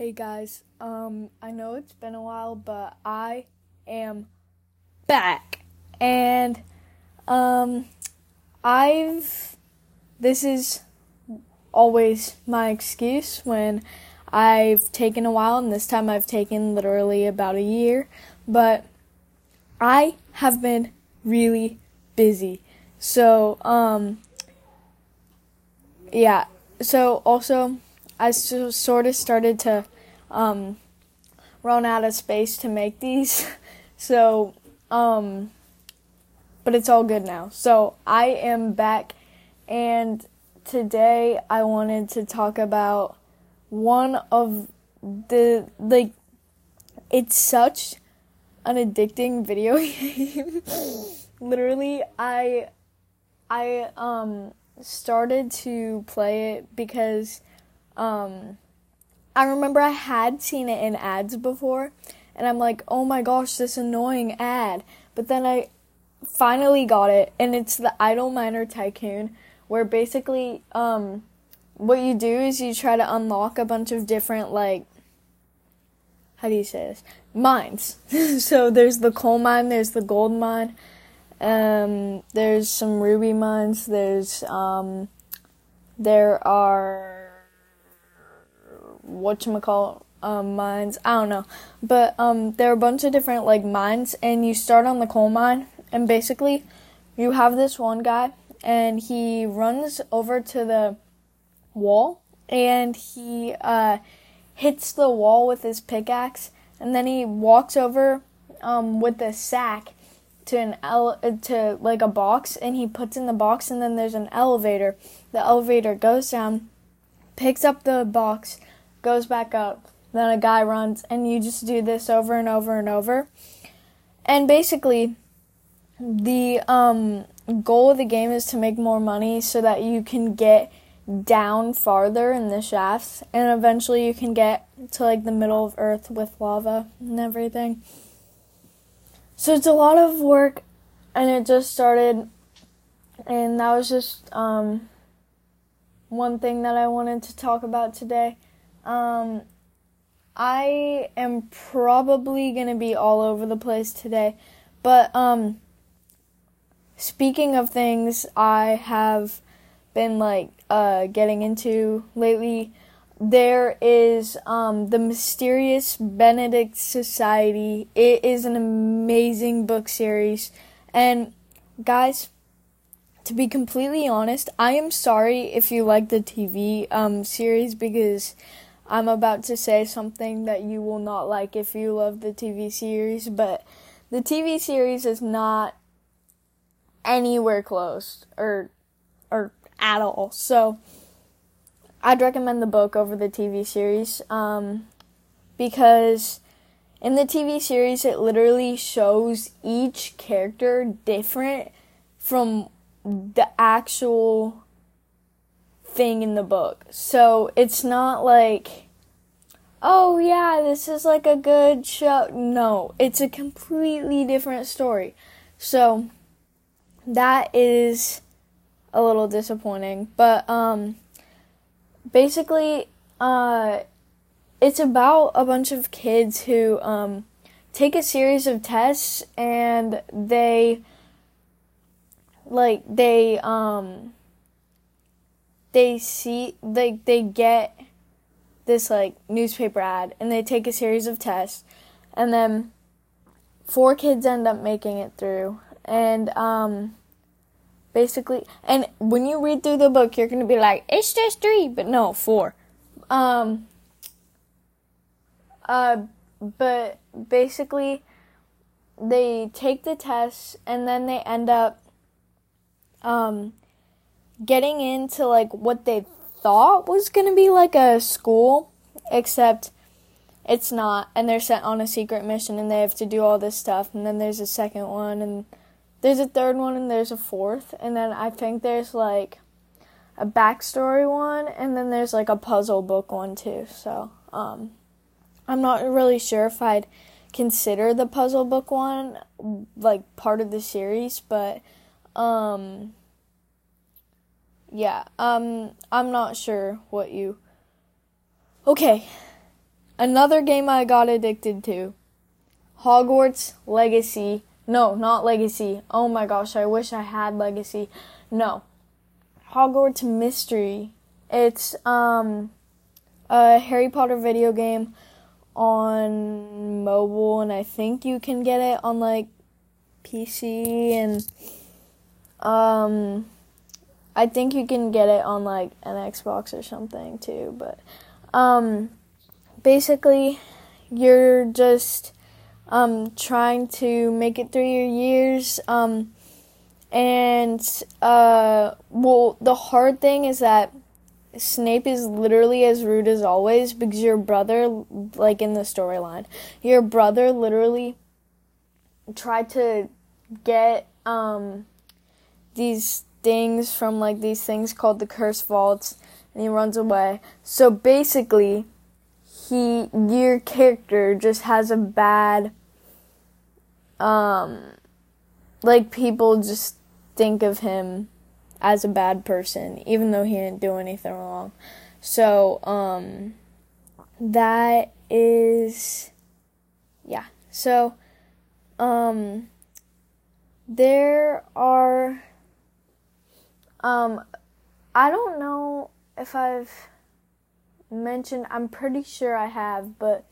Hey guys, um, I know it's been a while, but I am back. And, um, I've, this is always my excuse when I've taken a while, and this time I've taken literally about a year, but I have been really busy. So, um, yeah, so also, I sort of started to um, run out of space to make these. so, um, but it's all good now. So I am back, and today I wanted to talk about one of the like. It's such an addicting video game. Literally, I I um started to play it because um, I remember I had seen it in ads before, and I'm like, oh my gosh, this annoying ad. But then I finally got it, and it's the Idle Miner Tycoon, where basically, um, what you do is you try to unlock a bunch of different, like, how do you say this? Mines. so there's the coal mine, there's the gold mine, um, there's some ruby mines, there's, um, there are whatchamacallit um, mines. I don't know. But um, there are a bunch of different like mines, and you start on the coal mine, and basically, you have this one guy, and he runs over to the wall, and he uh, hits the wall with his pickaxe, and then he walks over um, with a sack to an ele- to like a box, and he puts in the box, and then there's an elevator. The elevator goes down, picks up the box goes back up, then a guy runs, and you just do this over and over and over. And basically, the um, goal of the game is to make more money so that you can get down farther in the shafts, and eventually you can get to like the middle of Earth with lava and everything. So it's a lot of work, and it just started, and that was just um, one thing that I wanted to talk about today. Um, I am probably gonna be all over the place today, but um, speaking of things I have been like uh, getting into lately, there is um, the Mysterious Benedict Society. It is an amazing book series, and guys to be completely honest, I am sorry if you like the TV um, series because I'm about to say something that you will not like if you love the TV series, but the TV series is not anywhere close or or at all. So I'd recommend the book over the TV series um, because in the TV series it literally shows each character different from the actual thing in the book. So it's not like, oh yeah, this is like a good show. No, it's a completely different story. So that is a little disappointing. But um basically uh it's about a bunch of kids who um take a series of tests and they like they um they see they they get this like newspaper ad and they take a series of tests and then four kids end up making it through and um basically and when you read through the book you're going to be like it's just 3 but no 4 um uh but basically they take the tests and then they end up um getting into like what they thought was going to be like a school, except it's not. And they're sent on a secret mission and they have to do all this stuff. And then there's a second one, and there's a third one, and there's a fourth. And then I think there's like a backstory one, and then there's like a puzzle book one too. So, um, I'm not really sure if I'd consider the puzzle book one like part of the series, but um yeah, um, I'm not sure what you. Okay, another game I got addicted to. Hogwarts Legacy. No, not Legacy. Oh my gosh, I wish I had Legacy. No. Hogwarts Mystery. It's um a Harry Potter video game on mobile and I think you can get it on like PC and um I think you can get it on like an Xbox or something too, but um basically you're just um trying to make it through your years um and uh well the hard thing is that Snape is literally as rude as always because your brother like in the storyline your brother literally tried to get um these things from like these things called the curse vaults and he runs away. So basically he your character just has a bad um like people just think of him as a bad person even though he didn't do anything wrong. So um that is yeah. So um there are um I don't know if I've mentioned I'm pretty sure I have, but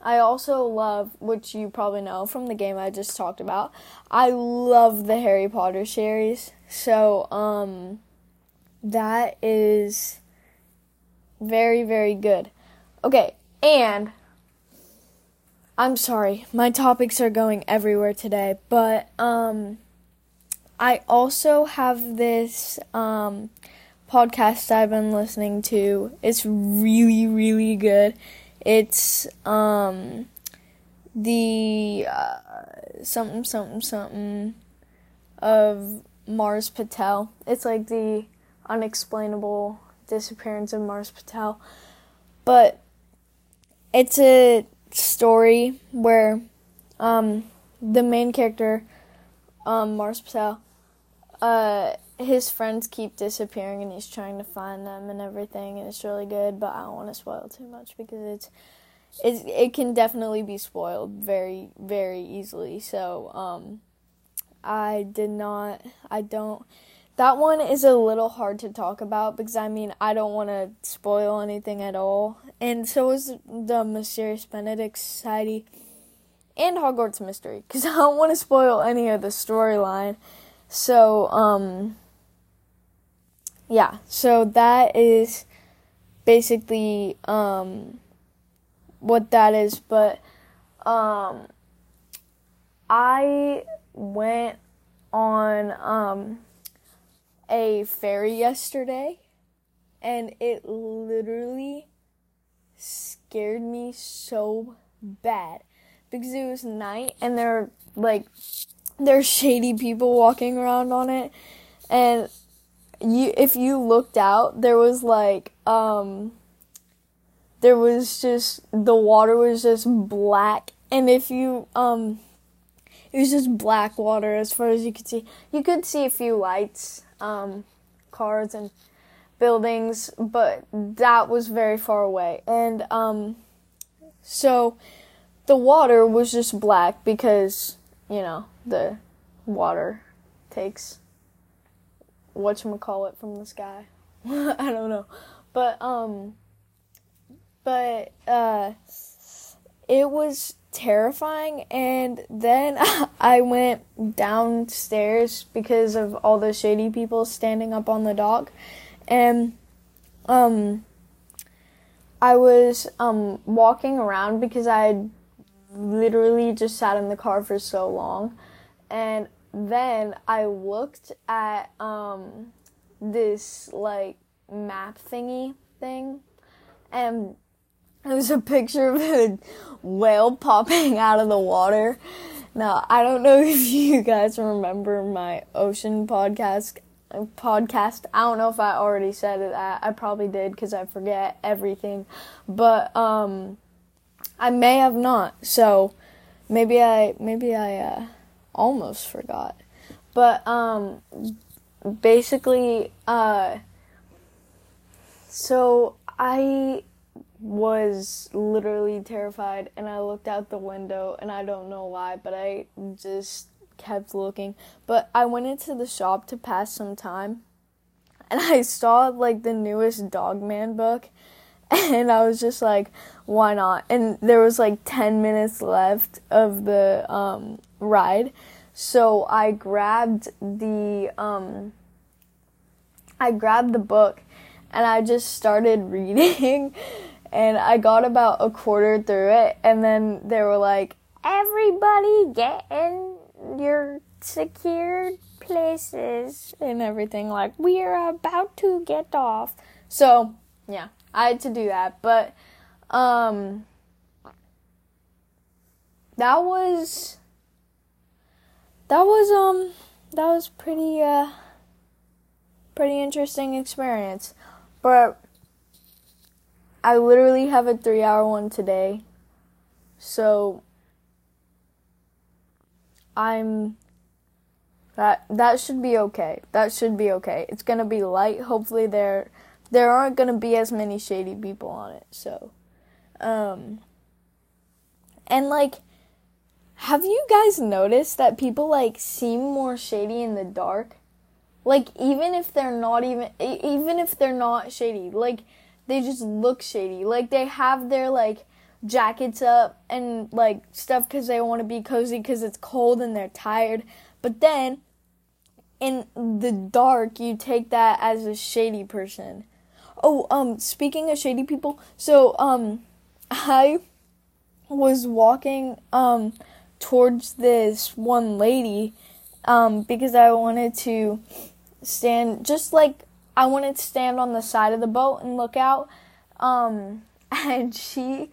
I also love, which you probably know from the game I just talked about. I love the Harry Potter series. So, um that is very very good. Okay, and I'm sorry, my topics are going everywhere today, but um, I also have this um, podcast I've been listening to. It's really, really good. It's um, the uh, something, something, something of Mars Patel. It's like the unexplainable disappearance of Mars Patel, but it's a story where um, the main character, um, Mars Patel, uh, his friends keep disappearing and he's trying to find them and everything, and it's really good. But I don't want to spoil too much because it's it it can definitely be spoiled very very easily. So um, I did not. I don't that one is a little hard to talk about because I mean I don't want to spoil anything at all, and so is the Mysterious Benedict Society and Hogwarts Mystery because I don't want to spoil any of the storyline. So um, yeah, so that is basically um what that is, but um, I went on um a ferry yesterday and it literally scared me so bad because it was night and there are like there's shady people walking around on it. And you if you looked out there was like um there was just the water was just black. And if you um it was just black water as far as you could see. You could see a few lights um, cars and buildings, but that was very far away. And um, so the water was just black because, you know, the water takes what you call it from the sky. I don't know. But um but uh it was terrifying and then I went downstairs because of all the shady people standing up on the dock and um I was um walking around because I had literally just sat in the car for so long and then I looked at um this like map thingy thing and it was a picture of a whale popping out of the water. Now, I don't know if you guys remember my ocean podcast podcast. I don't know if I already said it. I, I probably did cuz I forget everything. But um I may have not. So maybe I maybe I uh, almost forgot. But um basically uh so I was literally terrified and I looked out the window and I don't know why, but I just kept looking. But I went into the shop to pass some time and I saw like the newest Dogman book and I was just like, why not? And there was like 10 minutes left of the um, ride. So I grabbed the um, I grabbed the book and I just started reading and I got about a quarter through it and then they were like everybody get in your secured places and everything like we are about to get off. So, yeah, I had to do that, but um that was that was um that was pretty uh pretty interesting experience. But I literally have a 3-hour one today. So I'm that that should be okay. That should be okay. It's gonna be light. Hopefully there there aren't gonna be as many shady people on it. So, um, and like, have you guys noticed that people like seem more shady in the dark? Like even if they're not even even if they're not shady, like they just look shady. Like they have their like jackets up and like stuff because they want to be cozy because it's cold and they're tired. But then in the dark, you take that as a shady person. Oh, um, speaking of shady people, so um, I was walking um towards this one lady um because I wanted to stand just like I wanted to stand on the side of the boat and look out um and she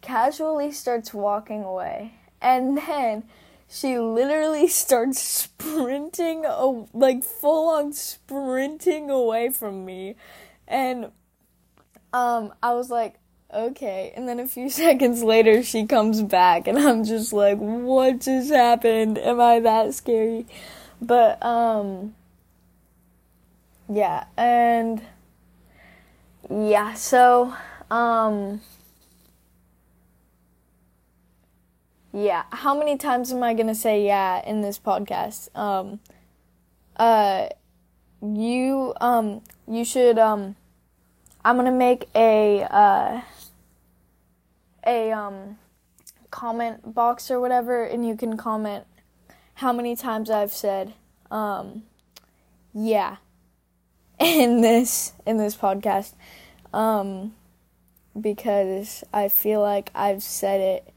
casually starts walking away and then she literally starts sprinting, like full on sprinting away from me. And um, I was like, okay. And then a few seconds later, she comes back, and I'm just like, what just happened? Am I that scary? But, um, yeah. And, yeah, so, um, Yeah. How many times am I gonna say yeah in this podcast? Um, uh, you um you should um I'm gonna make a uh a um comment box or whatever, and you can comment how many times I've said um yeah in this in this podcast um because I feel like I've said it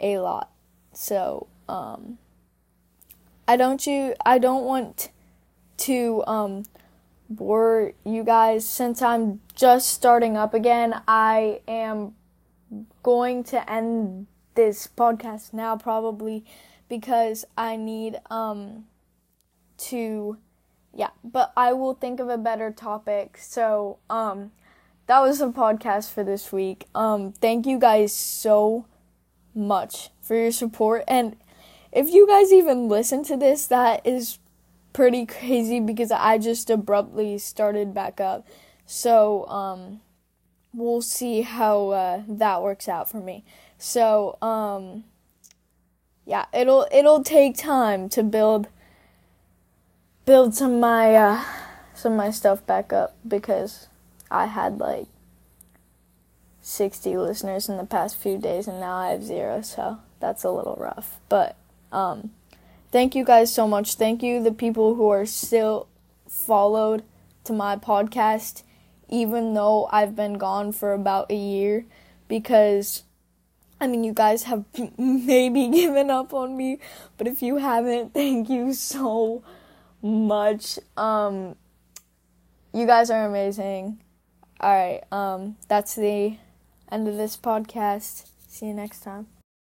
a lot. So, um, I don't you I don't want to um bore you guys since I'm just starting up again. I am going to end this podcast now probably because I need um to yeah, but I will think of a better topic. So, um that was the podcast for this week. Um thank you guys so much for your support. And if you guys even listen to this, that is pretty crazy because I just abruptly started back up. So, um, we'll see how uh, that works out for me. So, um, yeah, it'll it'll take time to build build some my uh, some my stuff back up because I had like 60 listeners in the past few days and now I have zero, so that's a little rough. But um thank you guys so much. Thank you the people who are still followed to my podcast even though I've been gone for about a year because I mean you guys have maybe given up on me, but if you haven't, thank you so much. Um you guys are amazing. All right, um that's the end of this podcast. See you next time.